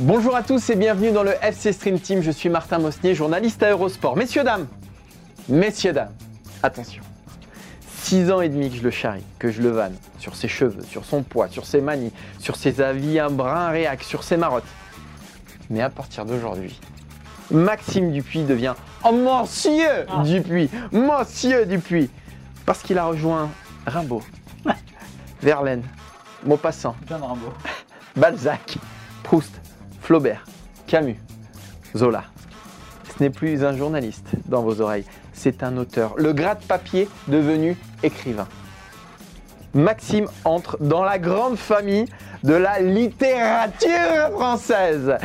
Bonjour à tous et bienvenue dans le FC Stream Team. Je suis Martin Mosnier, journaliste à Eurosport. Messieurs, dames, messieurs, dames, attention. Six ans et demi que je le charrie, que je le vanne sur ses cheveux, sur son poids, sur ses manies, sur ses avis un brin réac, sur ses marottes. Mais à partir d'aujourd'hui, Maxime Dupuis devient oh, Monsieur Dupuis, Monsieur Dupuis, parce qu'il a rejoint Rimbaud, Verlaine, Maupassant, John Rambo. Balzac, Proust, Flaubert, Camus, Zola. Ce n'est plus un journaliste dans vos oreilles, c'est un auteur, le gratte-papier devenu écrivain. Maxime entre dans la grande famille de la littérature française.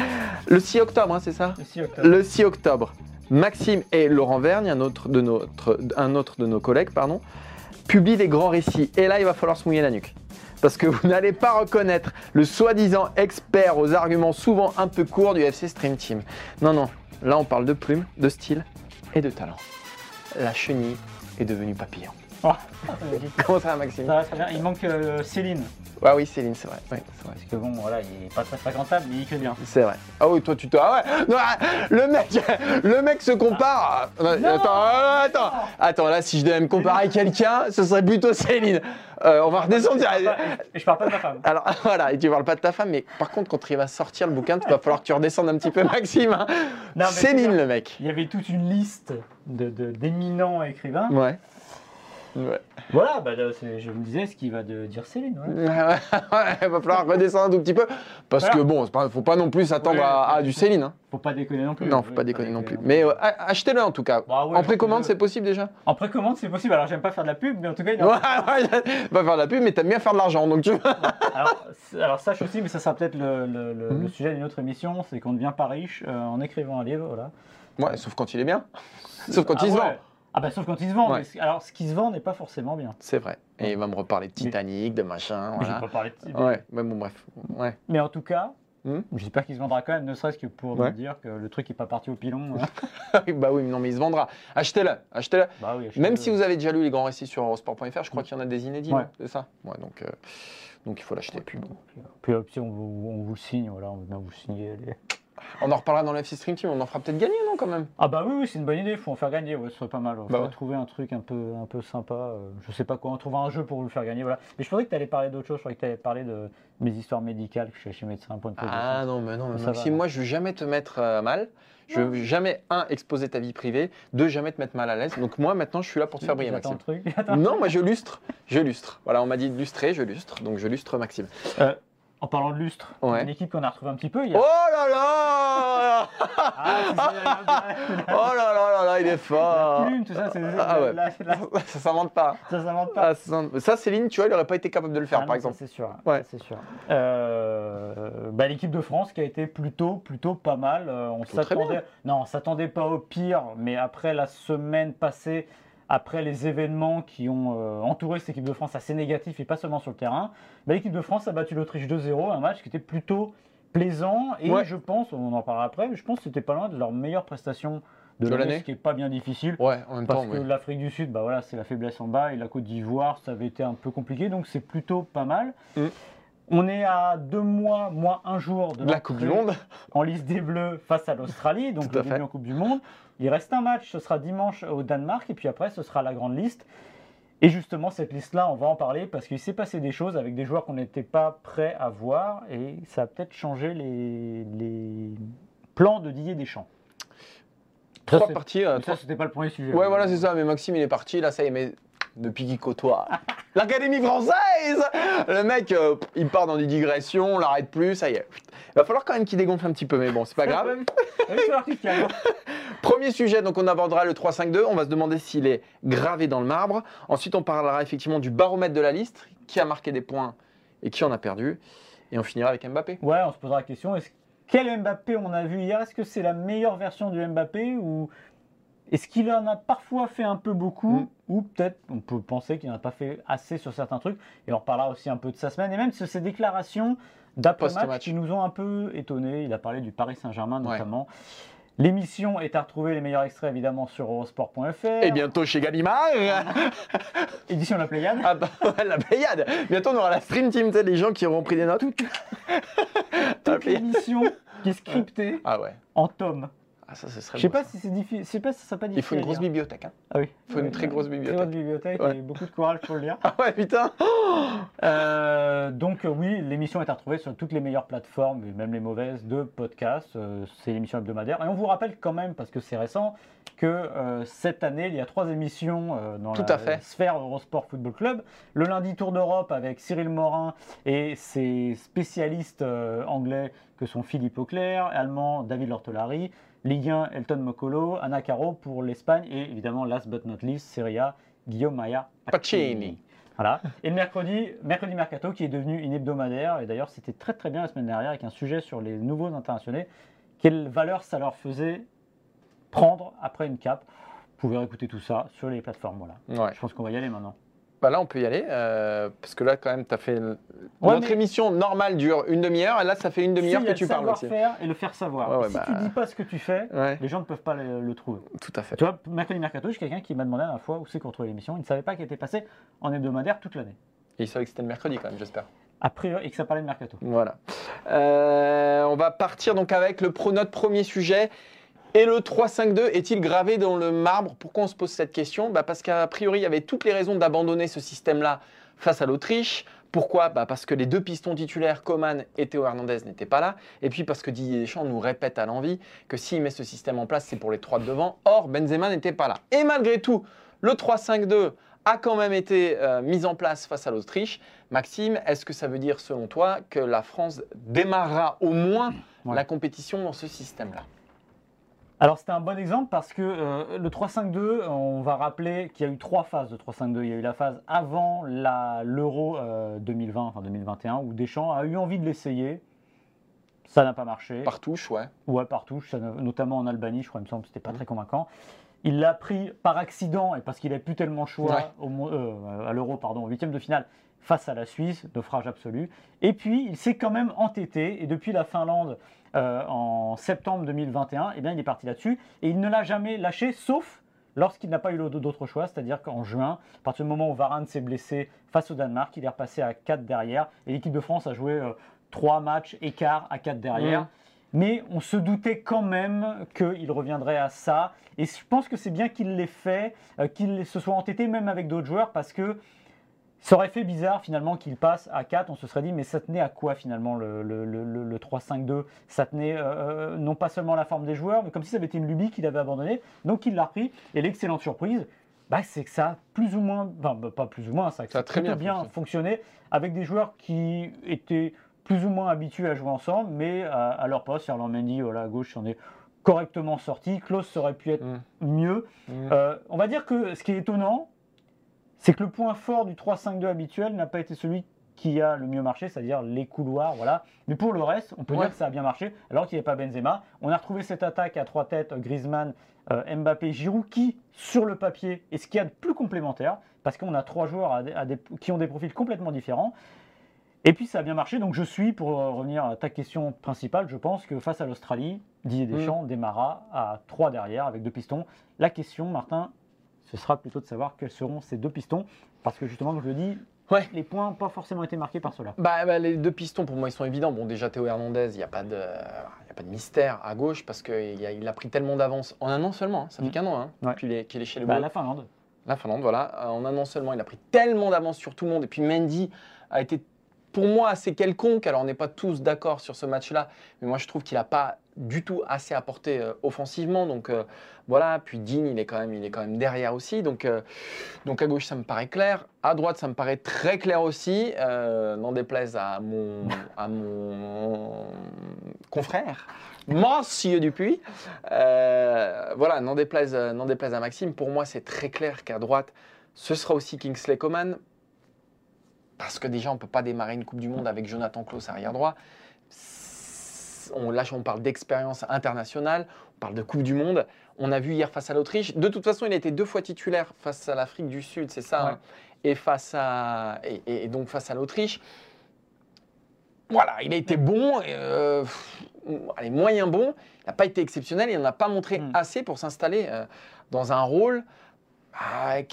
Le 6 octobre, hein, c'est ça Le 6 octobre. Le 6 octobre. Maxime et Laurent Vergne, un autre de, notre, un autre de nos collègues, pardon, publient des grands récits. Et là, il va falloir se mouiller la nuque. Parce que vous n'allez pas reconnaître le soi-disant expert aux arguments souvent un peu courts du FC Stream Team. Non, non, là on parle de plume, de style et de talent. La chenille est devenue papillon. Oh, Comment ça va Maxime? Ça va très bien. Il manque euh, Céline. Ouais, oui, Céline, c'est vrai. C'est vrai. Parce que bon, voilà, il est pas très fréquentable, mais il écrit bien. C'est vrai. Ah oui, toi tu te. Ah ouais non, ah, Le mec le mec se compare. Ah, attends, ah, attends, attends, là si je devais me comparer à quelqu'un, ce serait plutôt Céline. Euh, on va redescendre. Et je parle pas de ma femme. Alors voilà, et tu parles pas de ta femme, mais par contre, quand il va sortir le bouquin, il va falloir que tu redescendes un petit peu, Maxime. hein. Céline, le mec. Il y avait toute une liste de- de- d'éminents écrivains. Ouais. Ouais. Voilà, bah, je me disais ce qu'il va de dire Céline. Ouais, il va falloir redescendre un tout petit peu. Parce Voilà. que bon, pas- faut pas non plus s'attendre Ouais, à, du Céline. hein. Faut pas déconner non plus. Non, faut pas déconner non plus. Mais euh, a- achetez-le en tout cas. Bah en précommande, c'est possible déjà En précommande, c'est possible. Alors, j'aime pas faire de la pub, mais en tout cas, il ouais, pas faire de la pub, mais t'aimes bien faire de l'argent, donc tu alors, sache aussi, mais ça sera peut-être le, le- le- Mhm. le sujet d'une autre émission, c'est qu'on ne devient pas riche euh, en écrivant un livre, voilà. Ouais, sauf quand il est bien. Sauf quand Ah il se ouais. vend. Ah bah sauf quand il se vend. Ouais. alors, ce qui se vend n'est pas forcément bien. C'est vrai. Et il va me reparler de Titanic, de machin, Mais je voilà. vais pas parler de type. Ouais, mais bon, bref. Ouais. Mais en tout cas, Hmm. j'espère qu'il se vendra quand même, ne serait-ce que pour Ouais. me dire que le truc n'est pas parti au pilon. hein. bah oui, mais non, mais il se vendra. Achetez-le, achetez-le. bah oui, Même je- si vous avez déjà lu les grands récits sur Eurosport.fr, je crois qu'il y en a des inédits, Ouais. c'est ça Ouais, donc, euh, donc il faut l'acheter. Puis, bon, puis, puis, euh, puis on, vous, on vous le signe, voilà, on vous signer. allez. On en reparlera dans le FC Stream Team, on en fera peut-être gagner, non, quand même? Ah bah oui, oui c'est une bonne idée, il faut en faire gagner, ouais, ce serait pas mal. Il Bah ouais. trouver un truc un peu, un peu sympa, euh, je sais pas quoi, on trouvera un jeu pour vous le faire gagner, voilà. Mais je pensais que tu allais parler d'autre chose, je croyais que tu allais parler de mes histoires médicales, que je suis chez médecin, point de. Ah non, mais non, mais Maxime, va. moi je veux jamais te mettre euh, mal. Je veux jamais, un, exposer ta vie privée, deux, jamais te mettre mal à l'aise. Donc moi maintenant je suis là pour te faire briller, Maxime. truc. Non, moi je lustre, je lustre. Voilà, on m'a dit de lustrer, je lustre, donc je lustre Maxime. Euh, en parlant de lustre, Ouais. une équipe qu'on a retrouvée un petit peu, il y a... Oh là là Ah, Oh là là là là, il est la fort plume, tout ça, c'est... Ah ouais. la- la- Ça s'invente pas. ça s'invente pas. Ah, ça, Céline, tu vois, il aurait pas été capable de le faire, Ah par non, exemple. C'est sûr. Ouais. C'est sûr. Euh, bah, L'équipe de France qui a été plutôt, plutôt pas mal. Euh, on s'attendait, non, on s'attendait pas au pire, mais après la semaine passée, après les événements qui ont euh, entouré cette équipe de France assez négatifs et pas seulement sur le terrain, bah, l'équipe de France a battu l'Autriche 2-0, un match qui était plutôt plaisant et Ouais. je pense, on en parlera après, mais je pense que c'était pas loin de leur meilleure prestation de De l'année, ce qui est pas bien difficile. Ouais, en même Parce temps, que l'Afrique du Sud, bah voilà, c'est la faiblesse en bas et la Côte d'Ivoire, ça avait été un peu compliqué, donc c'est plutôt pas mal. Mm. On est à deux mois, moins un jour de la Coupe du Monde. en liste des Bleus face à l'Australie, donc le début en Coupe du Monde. Il reste un match, ce sera dimanche au Danemark, et puis après, ce sera la grande liste. Et justement, cette liste-là, on va en parler parce qu'il s'est passé des choses avec des joueurs qu'on n'était pas prêts à voir, et ça a peut-être changé les, les plans de Didier Deschamps. Trois parties. euh, trois- Ça, c'était pas le premier sujet. Ouais, voilà, c'est ça. Mais Maxime, il est parti. Là, ça y est. Mais depuis qu'il côtoie l'Académie française. Le mec, euh, il part dans des digressions, on l'arrête plus, ça y est. Il va falloir quand même qu'il dégonfle un petit peu, mais bon, c'est pas grave. Premier sujet, donc on abordera le 3-5-2. On va se demander s'il est gravé dans le marbre. Ensuite, on parlera effectivement du baromètre de la liste, qui a marqué des points et qui en a perdu. Et on finira avec Mbappé. Ouais, on se posera la question est-ce quel Mbappé on a vu hier? Est-ce que c'est la meilleure version du Mbappé ou est-ce qu'il en a parfois fait un peu beaucoup Mm. ou peut-être on peut penser qu'il n'en a pas fait assez sur certains trucs? Et on reparlera aussi un peu de sa semaine et même sur ses déclarations d'après-match qui nous ont un peu étonnés. Il a parlé du Paris Saint-Germain Ouais. L'émission est à retrouver, les meilleurs extraits évidemment sur eurosport.fr. Et bientôt chez Gallimard. Édition La Pléiade. Ah bah ouais, la Pléiade. Bientôt on aura la stream team, les gens qui auront pris des notes. Toute Pléiade. l'émission qui est scriptée Ah ouais. en tomes. Ah ça, ce serait Je sais beau, pas ça. si c'est difficile. Je sais pas si ça serait pas difficile. Il faut une à grosse lire. bibliothèque. Hein. Ah oui. faut une très grosse Très bibliothèque. grosse bibliothèque Ouais. et beaucoup de courage pour le lire. Ah ouais, putain. Euh, donc euh, oui, l'émission est à retrouver sur toutes les meilleures plateformes, et même les mauvaises, de podcasts. Euh, c'est l'émission hebdomadaire. Et on vous rappelle quand même, parce que c'est récent, que euh, cette année, il y a trois émissions euh, dans Tout la à fait. sphère Eurosport Football Club. Le lundi Tour d'Europe avec Cyril Morin et ses spécialistes euh, anglais que sont Philippe Auclair, allemand David Lortolari, Ligue 1 Elton Mokolo, Anna Caro pour l'Espagne et évidemment, last but not least, Serie A, Guillaume Maya Pacini. voilà. Et le mercredi, mercredi Mercato qui est devenu une hebdomadaire. Et d'ailleurs, c'était très très bien la semaine dernière avec un sujet sur les nouveaux internationaux. Quelle valeur ça leur faisait prendre après une cape? Vous pouvez écouter tout ça sur les plateformes. Voilà. Ouais. Je pense qu'on va y aller maintenant. Bah là, on peut y aller. euh, parce que là, quand même, tu as fait. Ouais, Notre mais- émission normale dure une demi-heure. Et là, ça fait une demi-heure Si, il y que a tu le parles aussi. savoir-faire et le faire savoir. Ouais, ouais, Et si bah- tu dis pas ce que tu fais, Ouais, les gens ne peuvent pas le, le trouver. tout à fait. Tu vois, mercredi Mercato, j'ai quelqu'un qui m'a demandé la dernière fois où c'est qu'on retrouvait l'émission. Il ne savait pas qu'elle était passée en hebdomadaire toute l'année. Et il savait que c'était le mercredi, quand même, j'espère. A priori, et que ça parlait de Mercato. Voilà. Euh, on va partir donc avec le pro, notre premier sujet. Et le 3-5-2 est-il gravé dans le marbre? Pourquoi on se pose cette question? Bah Parce qu'à priori, il y avait toutes les raisons d'abandonner ce système-là face à l'Autriche. Pourquoi? Bah Parce que les deux pistons titulaires, Coman et Théo Hernandez, n'étaient pas là. Et puis parce que Didier Deschamps nous répète à l'envie que s'il met ce système en place, c'est pour les trois de devant. Or, Benzema n'était pas là. Et malgré tout, le 3-5-2 a quand même été euh, mis en place face à l'Autriche. Maxime, est-ce que ça veut dire, selon toi, que la France démarrera au moins Ouais. la compétition dans ce système-là? Alors c'était un bon exemple parce que euh, le 3-5-2, on va rappeler qu'il y a eu trois phases de 3-5-2. Il y a eu la phase avant l'Euro euh, 2020, enfin 2021, où Deschamps a eu envie de l'essayer. Ça n'a pas marché. Par touche, ouais. Ouais, partout, ça n'a- notamment en Albanie, je crois, il me semble c'était pas très convaincant. Il l'a pris par accident et parce qu'il n'avait plus tellement choix Ouais. au euh, à l'Euro, pardon, au huitième de finale face à la Suisse, naufrage absolu. Et puis, il s'est quand même entêté et depuis la Finlande euh, en septembre 2021, eh bien, il est parti là-dessus et il ne l'a jamais lâché, sauf lorsqu'il n'a pas eu d'autre choix, c'est-à-dire qu'en juin, à partir du moment où Varane s'est blessé face au Danemark, il est repassé à 4 derrière et l'équipe de France a joué 3 matchs écart à 4 derrière. Mhm. Mais on se doutait quand même qu'il reviendrait à ça. Et je pense que c'est bien qu'il l'ait fait, euh, qu'il se soit entêté même avec d'autres joueurs, parce que ça aurait fait bizarre finalement qu'il passe à 4. On se serait dit, mais ça tenait à quoi finalement le, le- le- le- le 3-5-2 Ça tenait euh, euh, non pas seulement la forme des joueurs, mais comme si ça avait été une lubie qu'il avait abandonnée. Donc il l'a repris. Et l'excellente surprise, bah, c'est que ça a plus ou moins, enfin bah, pas plus ou moins, ça, Ça a a très bien bien fonctionné avec des joueurs qui étaient plus ou moins habitués à jouer ensemble, mais à, à leur poste, Ferland Mendy voilà, à gauche s'en est correctement sorti. Klaus aurait pu être Mm. mieux. Euh, on va dire que ce qui est étonnant, c'est que le point fort du 3-5-2 habituel n'a pas été celui qui a le mieux marché, c'est-à-dire les couloirs, voilà. Mais pour le reste, on peut Ouais. dire que ça a bien marché, alors qu'il n'y avait pas Benzema. On a retrouvé cette attaque à trois têtes, Griezmann, euh, Mbappé, Giroud, qui, sur le papier, est ce qu'il y a de plus complémentaire, parce qu'on a trois joueurs à des- à des- qui ont des profils complètement différents. Et puis ça a bien marché, donc je suis, pour euh, revenir à ta question principale, je pense que face à l'Australie, Didier Deschamps démarra à 3 derrière avec deux pistons. La question, Martin, ce sera plutôt de savoir quels seront ces deux pistons, parce que justement, comme je le dis, Ouais. les points n'ont pas forcément été marqués par cela. Bah, bah, les deux pistons, pour moi, ils sont évidents. Bon, déjà, Théo Hernandez, il n'y a, pas de- il y a pas de mystère à gauche parce qu'il a, il a pris tellement d'avance en un an seulement. hein. Ça fait Mm. qu'un an hein, Ouais. qu'il est, chez les Bah, la Finlande. La Finlande, voilà. Euh, En un an seulement, il a pris tellement d'avance sur tout le monde. Et puis Mendy a été pour moi assez quelconque. Alors on n'est pas tous d'accord sur ce match-là, mais moi je trouve qu'il n'a pas du tout assez apporté euh, offensivement. Donc euh, voilà, puis Dean il est quand même, il derrière aussi. Donc, euh, donc à gauche ça me paraît clair, à droite ça me paraît très clair aussi. N'en déplaise à mon, à mon confrère. Monsieur Dupuis. voilà, n'en déplaise, déplaise à Maxime. Pour moi, c'est très clair qu'à droite, ce sera aussi Kingsley Coman parce que déjà, on ne peut pas démarrer une Coupe du Monde avec Jonathan Klaus arrière droit. On, là, on parle d'expérience internationale, on parle de Coupe du Monde. On a vu hier face à l'Autriche. De toute façon, il a été deux fois titulaire face à l'Afrique du Sud, c'est ça, hein, et, face à, et, donc face à l'Autriche. Voilà, il a été bon, euh, allez, moyen bon. Il n'a pas été exceptionnel, il n'en a pas montré hmm. assez pour s'installer euh, dans un rôle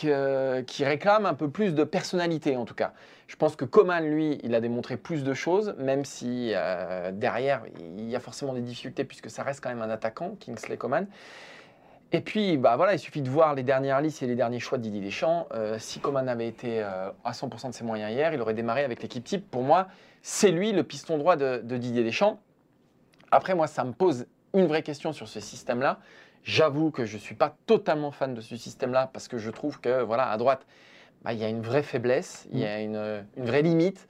euh, qui réclame un peu plus de personnalité en tout cas. Je pense que Coman, lui, il a démontré plus de choses, même si euh, derrière, il y a forcément des difficultés puisque ça reste quand même un attaquant, Kingsley Coman. Et puis, bah voilà, il suffit de voir les dernières listes et les derniers choix de Didier Deschamps. Euh, si Coman avait été à 100% de ses moyens hier, il aurait démarré avec l'équipe type. Pour moi, c'est lui le piston droit de, de Didier Deschamps. Après, moi, ça me pose une vraie question sur ce système-là. J'avoue que je ne suis pas totalement fan de ce système-là parce que je trouve que, voilà, à droite, bah, il y a une vraie faiblesse, il y a mm. une, vraie limite.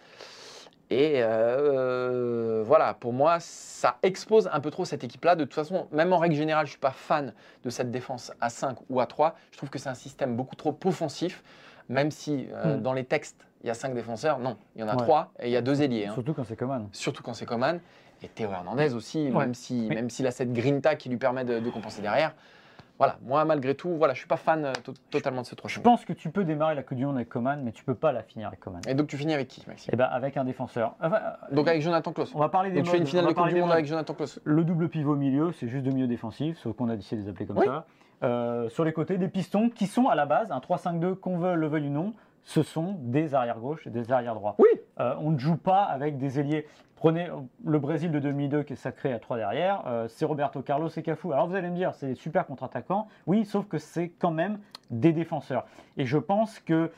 Et euh, voilà, pour moi, ça expose un peu trop cette équipe-là. De toute façon, même en règle générale, je ne suis pas fan de cette défense à 5 ou à 3. Je trouve que c'est un système beaucoup trop offensif, même si euh, mm. dans les textes, il y a 5 défenseurs. Non, il y en a 3 et il y a 2 ailiers. Hein. Surtout quand c'est Coman. Surtout quand c'est Coman. Et Théo Hernandez aussi, même s'il si, même s'il a cette grinta qui lui permet de, compenser derrière. Voilà, moi malgré tout, voilà, je suis pas fan euh, totalement de ce 3 Je pense que tu peux démarrer la Coupe du Monde avec Coman, mais tu peux pas la finir avec Coman. Et donc tu finis avec qui, Maxime? Eh ben avec un défenseur. Euh, donc avec Jonathan Klaus. On va parler des donc tu fais une finale de Coupe du Monde avec Jonathan Klaus. Le double pivot milieu, c'est juste de milieu défensif, sauf qu'on a décidé de les appeler comme ça. Euh, sur les côtés, des pistons qui sont à la base un 3-5-2, qu'on veut le veuille ou non, ce sont des arrières gauche et des arrières droits. Oui. on ne joue pas avec des ailiers. Prenez le Brésil de 2002 qui est sacré à 3 derrière, euh, c'est Roberto Carlos et Cafu. Alors vous allez me dire, c'est super contre-attaquants. Oui, sauf que c'est quand même des défenseurs. Et je pense que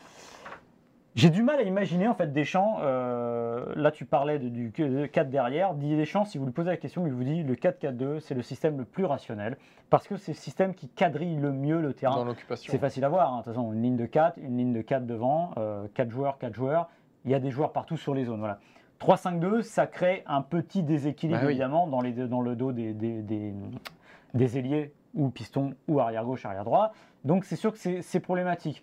j'ai du mal à imaginer en fait Deschamps. Euh, là, tu parlais du 4 derrière. Didier Deschamps, si vous lui posez la question, il vous dit le 4-4-2, c'est le système le plus rationnel parce que c'est le système qui quadrille le mieux le terrain. Dans l'occupation. C'est facile à voir. Hein. De toute façon, une ligne de 4, une ligne de 4 devant, 4 euh, joueurs, 4 joueurs. Il y a des joueurs partout sur les zones. Voilà. 3-5-2, ça crée un petit déséquilibre bah évidemment dans, les, dans, le dos des, des, ailiers ou pistons ou arrière gauche, arrière droit. Donc c'est sûr que c'est problématique.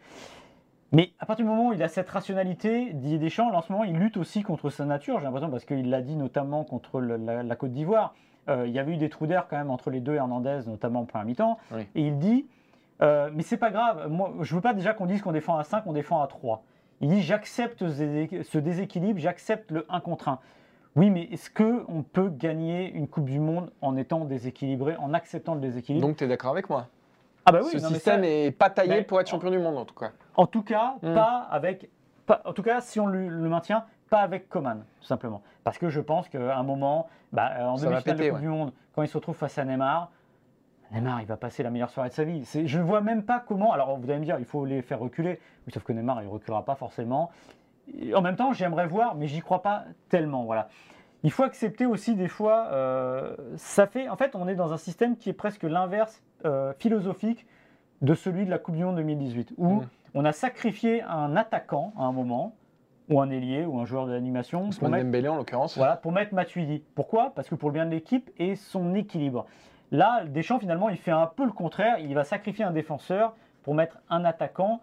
Mais à partir du moment où il a cette rationalité, Didier Deschamps, en ce moment, il lutte aussi contre sa nature, j'ai l'impression, parce qu'il l'a dit notamment contre la, Côte d'Ivoire. Euh, il y avait eu des trous d'air quand même entre les deux Hernandez, notamment en premier mi-temps. Et il dit euh, Mais c'est pas grave, moi, je veux pas déjà qu'on dise qu'on défend à 5, on défend à 3. Il dit j'accepte ce déséquilibre, j'accepte le 1 contre 1. Oui, mais est-ce qu'on peut gagner une Coupe du Monde en étant déséquilibré, en acceptant le déséquilibre? Donc tu es d'accord avec moi? Ah bah oui, ce système n'est pas taillé pour être champion du monde en tout cas. En tout cas, hmm. pas avec. en tout cas, si on le, maintient, pas avec Coman, tout simplement. Parce que je pense qu'à un moment, bah, en demi-finale de Coupe du Monde, quand il se retrouve face à Neymar, Neymar, il va passer la meilleure soirée de sa vie. Je ne vois même pas comment. Alors, vous allez me dire, il faut les faire reculer. Oui, sauf que Neymar, il ne reculera pas forcément. en même temps, j'aimerais voir, mais j'y crois pas tellement. Voilà. Il faut accepter aussi des fois. Euh, ça fait. En fait, on est dans un système qui est presque l'inverse euh, philosophique de celui de la Coupe du Monde 2018, où mmh. on a sacrifié un attaquant à un moment, ou un ailier, ou un joueur d'animation. Pour mettre, en l'occurrence. Voilà, pour mettre Matuidi. Pourquoi? Parce que pour le bien de l'équipe et son équilibre. Là, Deschamps, finalement, il fait un peu le contraire. Il va sacrifier un défenseur pour mettre un attaquant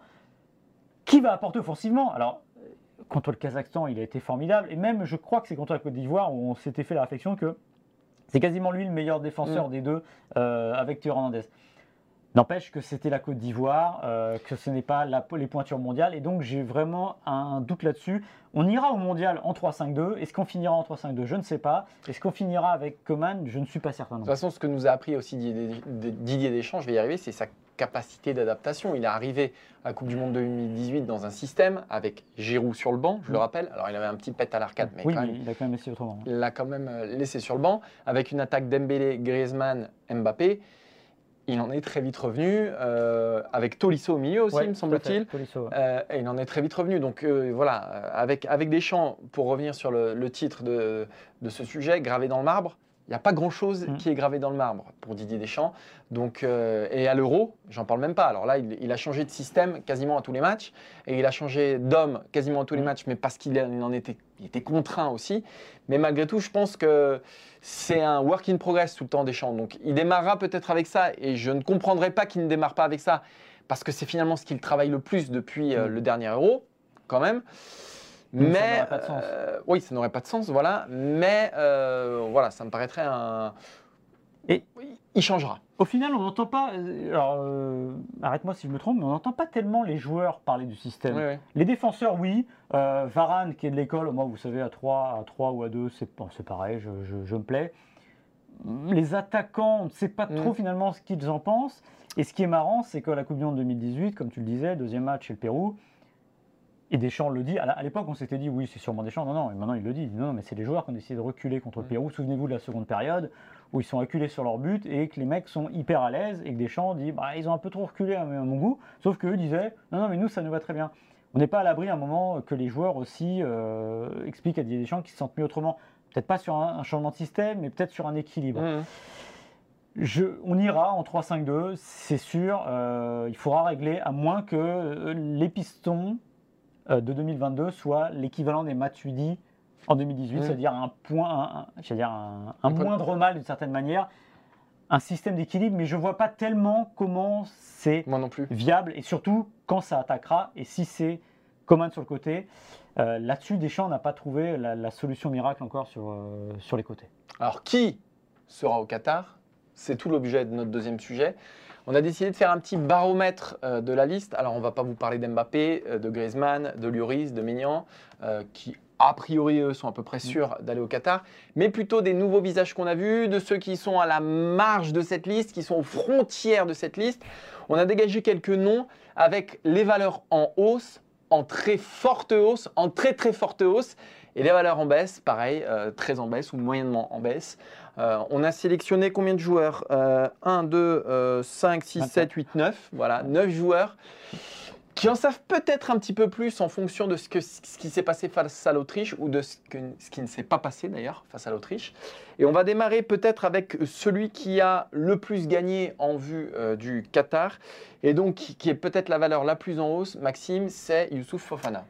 qui va apporter offensivement. Alors, contre le Kazakhstan, il a été formidable. Et même, je crois que c'est contre la Côte d'Ivoire où on s'était fait la réflexion que c'est quasiment lui le meilleur défenseur mm. des deux euh, avec Théo Hernandez. N'empêche que c'était la Côte d'Ivoire, euh, que ce n'est pas la, les pointures mondiales, et donc j'ai vraiment un doute là-dessus. On ira au mondial en 3-5-2. Est-ce qu'on finira en 3-5-2 Je ne sais pas. Est-ce qu'on finira avec Coman? Je ne suis pas certain. De toute façon, ce que nous a appris aussi Didier Deschamps, je vais y arriver, c'est sa capacité d'adaptation. Il est arrivé à la Coupe du Monde 2018 dans un système avec Giroud sur le banc, je le rappelle. Alors il avait un petit pet à l'arcade, mais, oui, il a quand même laissé autrement. Il l'a quand même euh, laissé sur le banc, avec une attaque Dembélé, Griezmann, Mbappé. Il en est très vite revenu, euh, avec Tolisso au milieu aussi, Ouais, me semble-t-il. Ouais. Euh, et il en est très vite revenu. Donc euh, voilà, avec, avec Deschamps, pour revenir sur le, le titre de, de ce sujet, gravé dans le marbre, il n'y a pas grand-chose Mm. qui est gravé dans le marbre pour Didier Deschamps. Donc, euh, et à l'Euro, j'en parle même pas. Alors là, il, il a changé de système quasiment à tous les matchs. Et il a changé d'homme quasiment à tous les Mm. matchs, mais parce qu'il en il était contraint aussi. Mais malgré tout, je pense que c'est un work in progress tout le temps Deschamps. Donc il démarrera peut-être avec ça. Et je ne comprendrai pas qu'il ne démarre pas avec ça. Parce que c'est finalement ce qu'il travaille le plus depuis euh, Mm. le dernier Euro, quand même. Donc, ça Mais n'aurait pas de sens. euh, oui, ça n'aurait pas de sens, voilà. Mais euh, voilà, ça me paraîtrait un. Et- il changera. Au final, on n'entend pas. euh, Alors, euh, arrête-moi si je me trompe, mais on n'entend pas tellement les joueurs parler du système. Oui, oui. Les défenseurs, oui. Varane, qui est de l'école, moi, vous savez, à 3, à 3 ou à 2, c'est bon, pareil, je, je- je me plais. Les attaquants, on ne sait pas trop Mm. finalement ce qu'ils en pensent. Et ce qui est marrant, c'est que la Coupe du Monde 2018, comme tu le disais, deuxième match chez le Pérou, et Deschamps le dit. À l'époque, on s'était dit, oui, c'est sûrement Deschamps. Non, non, et maintenant il le dit. Il dit, Non, mais c'est les joueurs qui ont décidé de reculer contre le. Pérou. Souvenez-vous de la seconde période où ils sont acculés sur leur but et que les mecs sont hyper à l'aise et que Deschamps dit, bah, ils ont un peu trop reculé à mon goût. Sauf qu'eux disaient, non, non, mais nous, ça nous va très bien. On n'est pas à l'abri à un moment que les joueurs aussi euh, expliquent à Didier Deschamps qu'ils se sentent mieux autrement. Peut-être pas sur un, un changement de système, mais peut-être sur un équilibre. Je- on ira en 3-5-2, c'est sûr. euh, il faudra régler, à moins que euh, les pistons de 2022 soient l'équivalent des Matuidi en 2018, Mm. c'est-à-dire un point, un, un- c'est-à-dire un, moindre mal d'une certaine manière, un système d'équilibre, mais je vois pas tellement comment c'est viable et surtout quand ça attaquera et si c'est Coman sur le côté. Euh, Là-dessus, Deschamps n'a pas trouvé la, la solution miracle encore sur, euh, sur les côtés. Alors, qui sera au Qatar? C'est tout l'objet de notre deuxième sujet. On a décidé de faire un petit baromètre euh, de la liste. Alors, on ne va pas vous parler d'Mbappé, euh, de Griezmann, de Lloris, de Maignan, euh, qui a priori, eux, sont à peu près sûrs d'aller au Qatar, mais plutôt des nouveaux visages qu'on a vus, de ceux qui sont à la marge de cette liste, qui sont aux frontières de cette liste. On a dégagé quelques noms avec les valeurs en hausse, en très forte hausse, en très très forte hausse, et les valeurs en baisse, pareil, très en baisse ou moyennement en baisse. Euh, on a sélectionné combien de joueurs? Euh, 1, 2, 5, 6, 24. 7, 8, 9. Voilà, 9 joueurs qui en savent peut-être un petit peu plus en fonction de ce, que, ce qui s'est passé face à l'Autriche ou de ce, que- ce qui ne s'est pas passé d'ailleurs face à l'Autriche. Et on va démarrer peut-être avec celui qui a le plus gagné en vue euh, du Qatar et donc qui, qui est peut-être la valeur la plus en hausse, Maxime, c'est Youssouf Fofana.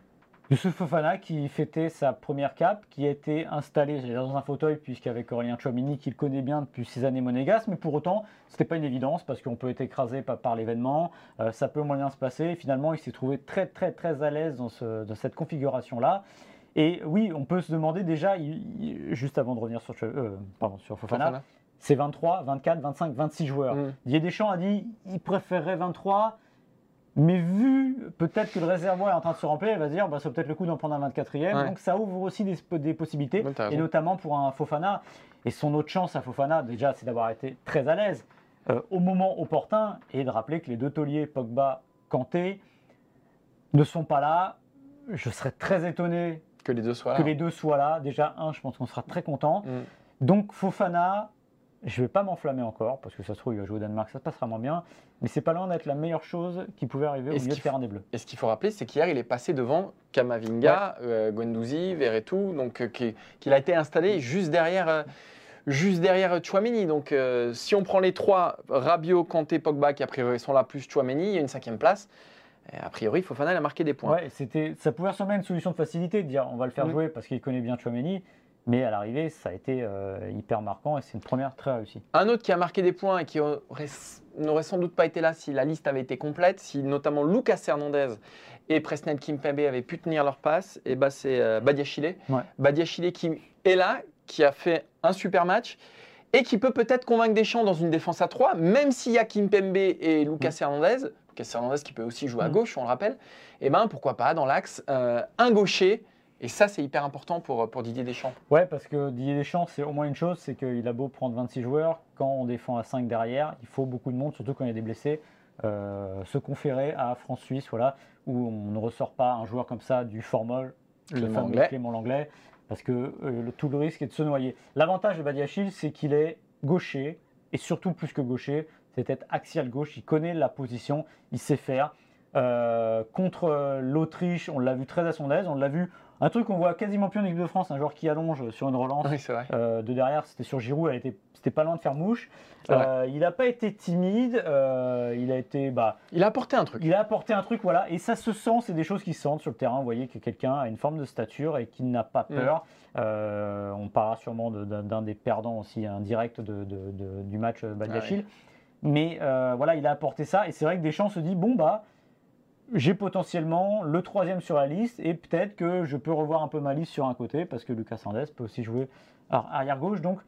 Youssouf Fofana qui fêtait sa première cape, qui a été installé dans un fauteuil, puisqu'avec Aurélien Chouamini, qu'il connaît bien depuis ses années monégasques, mais pour autant, ce n'était pas une évidence, parce qu'on peut être écrasé par, par l'événement, euh, ça peut moyen se passer, et finalement, il s'est trouvé très très très à l'aise dans, ce- dans cette configuration-là. Et oui, on peut se demander déjà, il- juste avant de revenir sur, euh, pardon, sur Fofana, Fofana. c'est 23, 24, 25, 26 joueurs. Mm. Didier Deschamps a dit il préférerait 23, mais vu peut-être que le réservoir est en train de se remplir, il va se dire bah, c'est peut-être le coup d'en prendre un 24e. Ouais. Donc ça ouvre aussi des, des possibilités, Ouais, et notamment pour un Fofana. Et son autre chance à Fofana, déjà, c'est d'avoir été très à l'aise euh, au moment opportun et de rappeler que les deux tauliers, Pogba, Kanté, ne sont pas là. Je serais très étonné Que les deux soient là. que les deux soient là. Déjà, un, je pense qu'on sera très content. Mm. Donc Fofana, je vais pas m'enflammer encore, parce que ça se trouve, il va jouer au Danemark, ça se passera moins bien. Mais c'est pas loin d'être la meilleure chose qui pouvait arriver au milieu de terrain des Bleus. Et ce qu'il faut rappeler, c'est qu'hier, il est passé devant Kamavinga, euh, Guendouzi, Verretou, donc euh, qui- qu'il a été installé juste derrière, euh, juste derrière Chouameni. Donc, euh, si on prend les trois, Rabiot, Kanté, Pogba, qui a priori sont là, plus Chouameni, il y a une cinquième place. Et a priori, Fofana il a marqué des points. Ouais, c'était, ça pouvait ressembler à une solution de facilité, de dire on va le faire Mm. jouer parce qu'il connaît bien Chouameni. Mais à l'arrivée, ça a été euh, hyper marquant et c'est une première très réussie. Un autre qui a marqué des points et qui aurait- n'aurait sans doute pas été là si la liste avait été complète, si notamment Lucas Hernandez et Presnel Kimpembe avaient pu tenir leur passe, et bah c'est euh, Badiachile. Ouais. Badiachile qui est là, qui a fait un super match et qui peut peut-être convaincre Deschamps dans une défense à 3, même s'il y a Kimpembe et Lucas Hernandez. Lucas Hernandez qui peut aussi jouer à Mm. gauche, on le rappelle. Et ben pourquoi pas dans l'axe euh, un gaucher. Et ça, c'est hyper important pour, pour Didier Deschamps. Ouais, parce que Didier Deschamps, c'est au moins une chose, c'est qu'il a beau prendre 26 joueurs, quand on défend à 5 derrière, il faut beaucoup de monde, surtout quand il y a des blessés. euh, se conférer à France-Suisse, voilà, où on ne ressort pas un joueur comme ça du formol, le Clément Langlais. Clément Langlais, parce que euh, le- tout le risque est de se noyer. L'avantage de Badiachil, c'est qu'il est gaucher, et surtout plus que gaucher, c'est tête axial gauche. Il connaît la position, il sait faire. Euh, contre l'Autriche, on l'a vu très à son aise. On l'a vu, un truc qu'on voit quasiment plus en équipe de France, un joueur qui allonge sur une relance Oui, vrai. euh, de derrière, c'était sur Giroud, elle était, c'était pas loin de faire mouche. Euh, il n'a pas été timide, euh, il a été, bah, Il a apporté un truc. il a apporté un truc, voilà, et ça se sent, c'est des choses qui se sentent sur le terrain. Vous voyez que quelqu'un a une forme de stature et qui n'a pas Mm. peur. On parlera sûrement d'un des perdants aussi indirect de, de- de- du match Badiachil. Mais euh, voilà, il a apporté ça, et c'est vrai que Deschamps se dit bon, bah, j'ai potentiellement le troisième sur la liste, et peut-être que je peux revoir un peu ma liste sur un côté, parce que Lucas Sandès peut aussi jouer ar- arrière-gauche. Donc,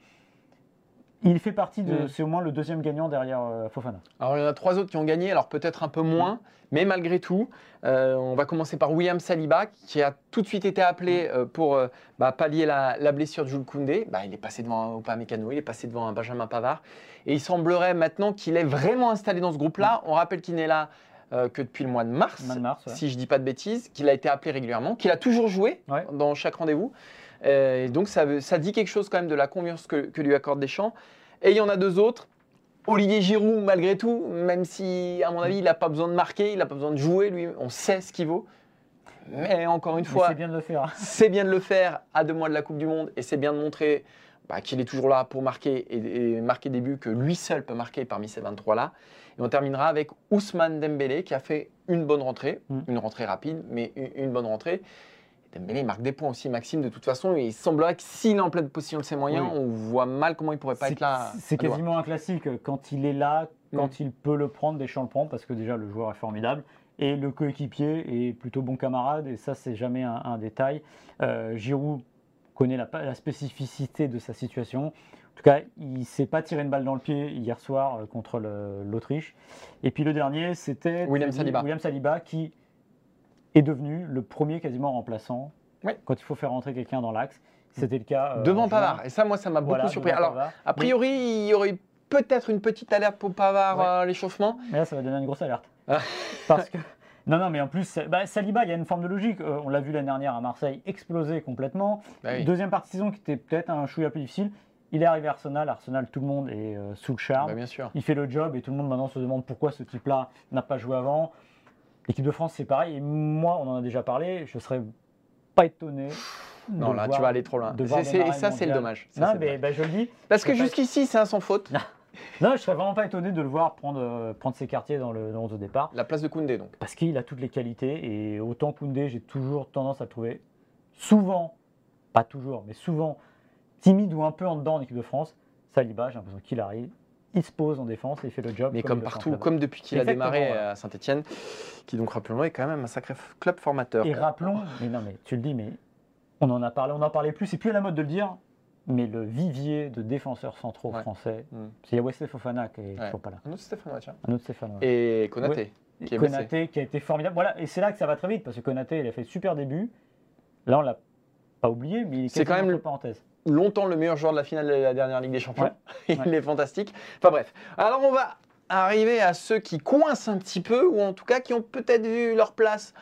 il fait partie de. Mm. C'est au moins le deuxième gagnant derrière euh, Fofana. Alors il y en a trois autres qui ont gagné, alors peut-être un peu moins, mais malgré tout, euh, on va commencer par William Saliba qui a tout de suite été appelé euh, pour euh, bah, pallier la, la blessure de Jules Koundé. Bah, il est passé devant un Upamecano, il est passé devant un Benjamin Pavard, et il semblerait maintenant qu'il est vraiment installé dans ce groupe-là. On rappelle qu'il n'est là euh, que depuis le mois de mars, Mois de mars, ouais. si je dis pas de bêtises, qu'il a été appelé régulièrement, qu'il a toujours joué Ouais. dans chaque rendez-vous. Euh, et donc ça, veut- ça dit quelque chose quand même de la confiance que, que lui accorde Deschamps. Et il y en a deux autres. Olivier Giroud, malgré tout, même si, à mon avis, il n'a pas besoin de marquer, il n'a pas besoin de jouer, lui, on sait ce qu'il vaut. Mais encore une fois, c'est bien de le faire. c'est bien de le faire à deux mois de la Coupe du Monde et c'est bien de montrer bah, qu'il est toujours là pour marquer et, et marquer des buts que lui seul peut marquer parmi ces 23-là. Et on terminera avec Ousmane Dembélé qui a fait une bonne rentrée, Mm. une rentrée rapide, mais une, une bonne rentrée. Dembélé marque des points aussi, Maxime, de toute façon. Et il semblerait que s'il est en pleine possession de ses moyens, Oui. on voit mal comment il pourrait pas être là. C'est quasiment un classique. Quand il est là, quand Mm. il peut le prendre, Deschamps le prend parce que déjà le joueur est formidable et le coéquipier est plutôt bon camarade et ça c'est jamais un, un détail. Euh, Giroud connaît la, la spécificité de sa situation. En tout cas, il s'est pas tiré une balle dans le pied hier soir euh, contre l'Autriche. Et puis le dernier, c'était William Saliba. William Saliba qui est devenu le premier quasiment remplaçant Oui. quand il faut faire rentrer quelqu'un dans l'axe. C'était le cas euh, Devant. Pavard. Et ça, moi, ça m'a beaucoup surpris. Alors, Pavard. a priori, il y aurait peut-être une petite alerte pour Pavard Ouais. à l'échauffement. Mais là, ça va donner une grosse alerte. Ah. Parce que. Non, non, mais en plus, bah, Saliba, il y a une forme de logique. Euh, on l'a vu l'année dernière à Marseille exploser complètement. Bah oui. Deuxième partie de saison qui était peut-être un chouïa plus difficile. Il est arrivé à Arsenal. Arsenal, tout le monde est euh, sous le charme. Bah, bien sûr. Il fait le job et tout le monde maintenant se demande pourquoi ce type-là n'a pas joué avant. L'équipe de France, c'est pareil. Et moi, on en a déjà parlé. Je serais pas étonné. Non, là, voir- tu vas aller trop loin. démarrer ça, c'est le dommage. Ça, Non, mais dommage. bah, je le dis. Parce que jusqu'ici, c'est un sans faute. Non, je serais vraiment pas étonné de le voir prendre, euh, prendre ses quartiers dans le, dans le 11 de départ. La place de Koundé, donc. Parce qu'il a toutes les qualités et autant Koundé, j'ai toujours tendance à le trouver souvent, pas toujours, mais souvent timide ou un peu en dedans en équipe de France. Saliba, j'ai l'impression qu'il arrive, il se pose en défense et il fait le job. Mais comme partout, comme depuis qu'il a démarré ouais. à Saint-Etienne, qui donc, rappelons-le, est quand même un sacré club formateur. Et rappelons, mais non, mais tu le dis, mais on en a parlé, on en parlait plus, c'est plus à la mode de le dire, mais le vivier de défenseurs centraux Ouais. français, Mm. c'est il y a Wesley Fofana qui est Ouais. toujours pas là, Un autre Stéphane, tiens. un autre Stéphane. ouais. Et Konaté. qui est. Konaté qui a été formidable. Voilà, et c'est là que ça va très vite parce que Konaté, il a fait super début. Là, on l'a pas oublié, mais il est quand même parenthèses. Longtemps le meilleur joueur de la finale de la dernière Ligue des Champions. Il est fantastique. Enfin bref. Alors on va arriver à ceux qui coincent un petit peu, ou en tout cas qui ont peut-être vu leur place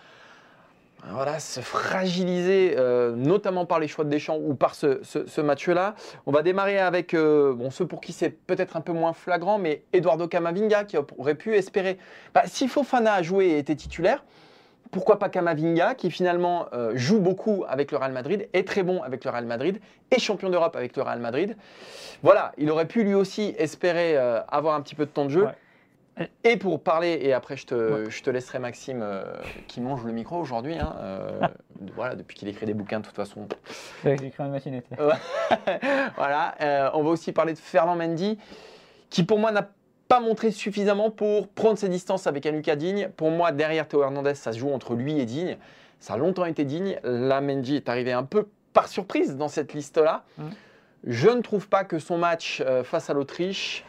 voilà, se fragiliser, euh, notamment par les choix de Deschamps ou par ce, match-là. On va démarrer avec euh, bon, ceux pour qui c'est peut-être un peu moins flagrant, mais Eduardo Camavinga qui aurait pu espérer. Bah, si Fofana a joué et était titulaire, pourquoi pas Camavinga qui finalement euh, joue beaucoup avec le Real Madrid, est très bon avec le Real Madrid, est champion d'Europe avec le Real Madrid. Voilà, il aurait pu lui aussi espérer avoir un petit peu de temps de jeu. Et pour parler, et après je te, Ouais. je te laisserai Maxime euh, qui mange le micro aujourd'hui, hein, euh, voilà, depuis qu'il écrit des bouquins de toute façon. J'ai écrit une machinette. voilà, euh, on va aussi parler de Fernand Mendy, qui pour moi n'a pas montré suffisamment pour prendre ses distances avec Lucas Digne. Pour moi, derrière Théo Hernandez, ça se joue entre lui et Digne. Ça a longtemps été Digne. Là, Mendy est arrivé un peu par surprise dans cette liste-là. Je ne trouve pas que son match face à l'Autriche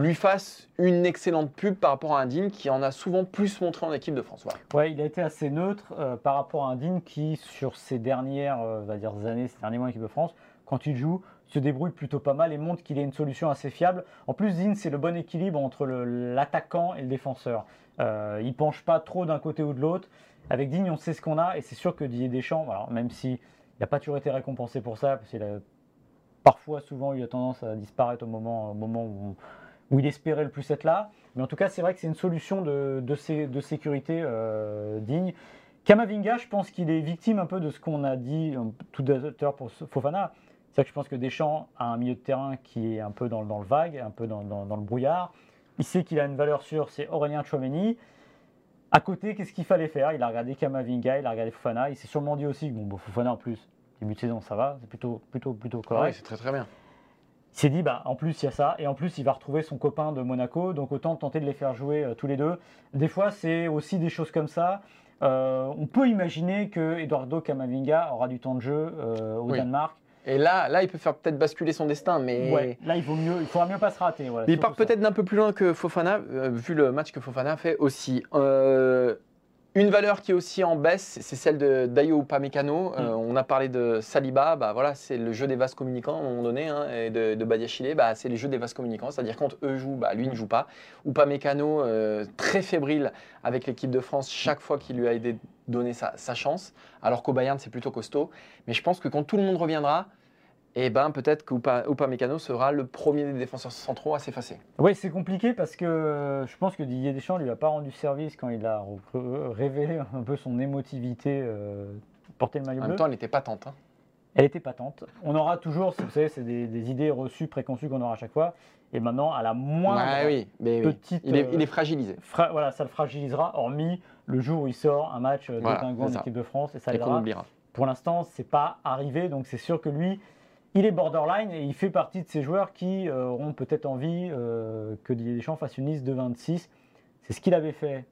lui fasse une excellente pub par rapport à un Digne qui en a souvent plus montré en équipe de France. Voilà. Ouais, il a été assez neutre euh, par rapport à un Digne qui, sur ces dernières euh, va dire, années, ces derniers mois en équipe de France, quand il joue, se débrouille plutôt pas mal et montre qu'il a une solution assez fiable. En plus, Digne, c'est le bon équilibre entre l'attaquant et le défenseur. Euh, il penche pas trop d'un côté ou de l'autre. Avec Digne, on sait ce qu'on a et c'est sûr que Didier Deschamps, alors, même s'il n'a pas toujours été récompensé pour ça, parce qu'il a parfois, souvent eu tendance à disparaître au moment, au moment où, où il espérait le plus être là. Mais en tout cas, c'est vrai que c'est une solution de, de, sé- de sécurité euh, digne. Kamavinga, je pense qu'il est victime un peu de ce qu'on a dit euh, tout à l'heure pour Fofana. C'est que je pense que Deschamps a un milieu de terrain qui est un peu dans, dans le vague, un peu dans, dans- le brouillard. Il sait qu'il a une valeur sûre, c'est Aurélien Chouameni. À côté, qu'est-ce qu'il fallait faire? Il a regardé Kamavinga, il a regardé Fofana. Il s'est sûrement dit aussi que bon, bon, Fofana en plus, début de saison, ça va, c'est plutôt, plutôt, plutôt correct. c'est très très bien. Il s'est dit, bah, en plus, il y a ça. Et en plus, il va retrouver son copain de Monaco. Donc, autant tenter de les faire jouer euh, tous les deux. Des fois, c'est aussi des choses comme ça. Euh, on peut imaginer que Eduardo Camavinga aura du temps de jeu euh, au Oui. Danemark. Et là, là, il peut faire peut-être basculer son destin, mais. Ouais, là, il vaut mieux, il faudra mieux pas se rater. Voilà, Mais il part peut-être d'un peu plus loin que Fofana, vu le match que Fofana fait aussi. Euh, une valeur qui est aussi en baisse, c'est celle de Dayo Upamecano. Euh, Mm. on a parlé de Saliba, bah voilà, c'est le jeu des vases communicants à un moment donné, hein, et de, de Badiachile, bah, c'est le jeu des vases communicants, c'est-à-dire quand eux jouent, bah, lui ne joue pas. Upamecano, euh, très fébrile avec l'équipe de France chaque fois qu'il lui a aidé donner sa, sa chance, alors qu'au Bayern c'est plutôt costaud. Mais je pense que quand tout le monde reviendra, eh ben, peut-être que Upa- Upamecano sera le premier des défenseurs centraux à s'effacer. Oui, c'est compliqué parce que euh, je pense que Didier Deschamps lui a pas rendu service quand il a révélé un peu son émotivité euh, porter le maillot En bleu. même temps, elle n'était pas tente. hein. Elle était patente. On aura toujours, vous savez, c'est des, des idées reçues, préconçues qu'on aura à chaque fois. Et maintenant, à la moindre oui, mais oui. petite, Il, est, euh, il est fragilisé. fra- voilà, ça le fragilisera, hormis le jour où il sort un match euh, Voilà, ça. d'équipe de France et ça Et. Pour l'instant, c'est pas arrivé, donc c'est sûr que lui, il est borderline et il fait partie de ces joueurs qui euh, auront peut-être envie euh, que Didier Deschamps fasse une liste de 26. C'est ce qu'il avait fait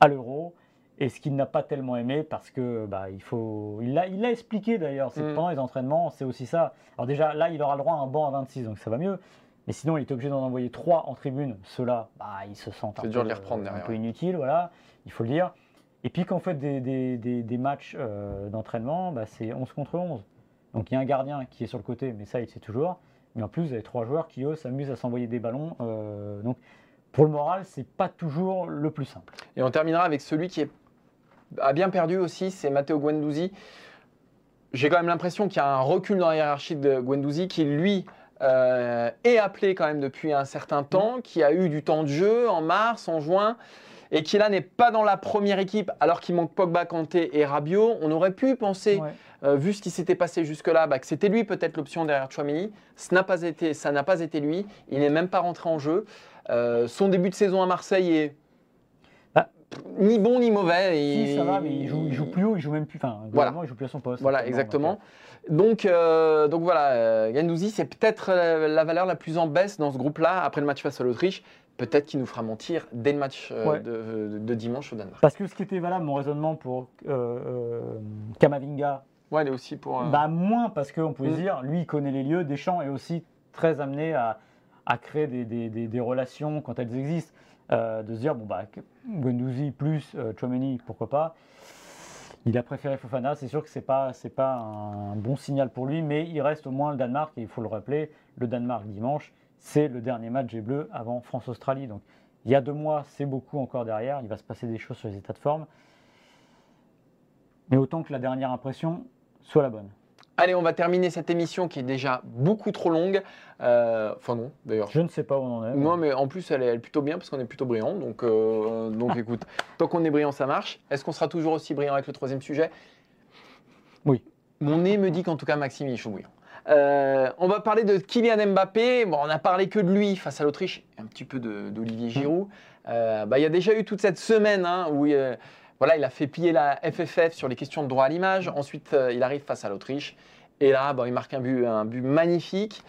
à l'Euro et ce qu'il n'a pas tellement aimé parce que bah, il faut, il l'a, il expliqué d'ailleurs. C'est que Mm. pendant les entraînements, c'est aussi ça. Alors déjà là, il aura le droit à un banc à 26, donc ça va mieux. Mais sinon, il est obligé d'en envoyer trois en tribune. Ceux-là, bah, ils se sentent un C'est peu, dur de les reprendre derrière, un peu ouais. inutiles, voilà. Il faut le dire. Et puis quand vous faites des, des- des- des matchs euh, d'entraînement, bah, c'est 11 contre 11. Donc il y a un gardien qui est sur le côté, mais ça il sait toujours. Mais en plus, vous avez trois joueurs qui, eux, s'amusent à s'envoyer des ballons. euh, donc pour le moral, c'est pas toujours le plus simple. Et on terminera avec celui qui a bien perdu aussi, c'est Matteo Guendouzi. J'ai quand même l'impression qu'il y a un recul dans la hiérarchie de Guendouzi qui, lui, euh, est appelé quand même depuis un certain temps, qui a eu du temps de jeu en mars, en juin, et qui là n'est pas dans la première équipe alors qu'il manque Pogba, Kanté et Rabiot. On aurait pu penser Ouais. euh, vu ce qui s'était passé jusque-là, bah, que c'était lui peut-être l'option derrière Chouamini. Ce n'a pas été, ça n'a pas été lui. Il n'est même pas rentré en jeu. Euh, son début de saison à Marseille est Ah. ni bon ni mauvais. Si, ça va, mais il joue, il joue plus haut, il joue même plus. Enfin, globalement, il joue plus à son poste. Voilà, exactement. donc, Donc, euh, donc voilà, Guendouzi, c'est peut-être la valeur la plus en baisse dans ce groupe-là après le match face à l'Autriche. Peut-être qu'il nous fera mentir dès le match euh, Ouais. de, de dimanche au Danemark. Parce que ce qui était valable, mon raisonnement pour euh, euh, Kamavinga, Ouais, est aussi pour. bah moins parce qu'on pouvait Mm. se dire, lui il connaît les lieux, Deschamps est aussi très amené à, à créer des, des- des- des relations quand elles existent. De se dire, bon bah Guendouzi plus Tchouaméni, pourquoi pas. Il a préféré Fofana, c'est sûr que c'est pas c'est pas un bon signal pour lui, mais il reste au moins le Danemark et il faut le rappeler, le Danemark dimanche, c'est le dernier match des Bleus avant France-Australie. Donc il y a deux mois, c'est beaucoup encore derrière, il va se passer des choses sur les états de forme. Mais autant que la dernière impression soit la bonne. Allez, on va terminer cette émission qui est déjà beaucoup trop longue. Euh, Enfin non, d'ailleurs. Je ne sais pas où on en est. Non, mais en plus, elle est, elle est plutôt bien parce qu'on est plutôt brillant. Donc, euh, donc écoute, tant qu'on est brillant, ça marche. Est-ce qu'on sera toujours aussi brillant avec le troisième sujet? Oui. Mon nez me dit qu'en tout cas, Maxime, il est chaud bouillant. Euh, on va parler de Kylian Mbappé. Bon, on a parlé que de lui face à l'Autriche, un petit peu d'Olivier Giroud. Euh, bah, Il y a déjà eu toute cette semaine hein, où euh, voilà, il a fait plier la FFF sur les questions de droit à l'image. Ensuite, euh, il arrive face à l'Autriche. Et là, bon, il marque un but, un but magnifique.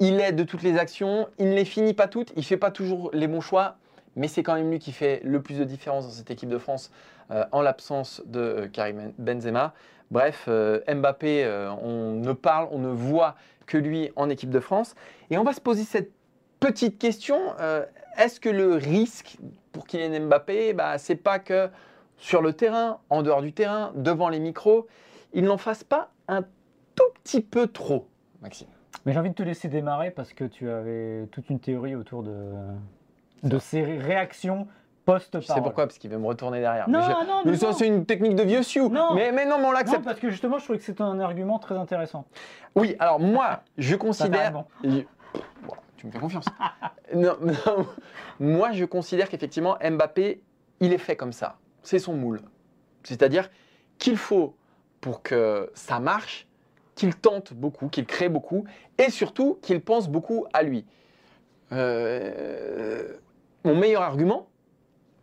Il aide de toutes les actions. Il ne les finit pas toutes. Il ne fait pas toujours les bons choix. Mais c'est quand même lui qui fait le plus de différence dans cette équipe de France en l'absence de Karim Benzema. Bref, euh, Mbappé, euh, on ne parle, on ne voit que lui en équipe de France. Et on va se poser cette petite question. euh, Est-ce que le risque pour Kylian Mbappé, bah, c'est pas que sur le terrain, en dehors du terrain, devant les micros, il n'en fasse pas un tout petit peu trop, Maxime? Mais j'ai envie de te laisser démarrer parce que tu avais toute une théorie autour de, de ces ré- réactions post-parole. Je sais pourquoi, parce qu'il veut me retourner derrière. Non, mais je- non, mais non. c'est une technique de vieux sioux. Non. Mais, mais non, mais on Non, parce que justement, je trouvais que c'était un argument très intéressant. Oui, alors moi, je considère. Je- Tu me fais confiance. non, non, moi, je considère qu'effectivement, Mbappé, il est fait comme ça. C'est son moule. C'est-à-dire qu'il faut, pour que ça marche, qu'il tente beaucoup, qu'il crée beaucoup, et surtout qu'il pense beaucoup à lui. Euh, mon meilleur argument,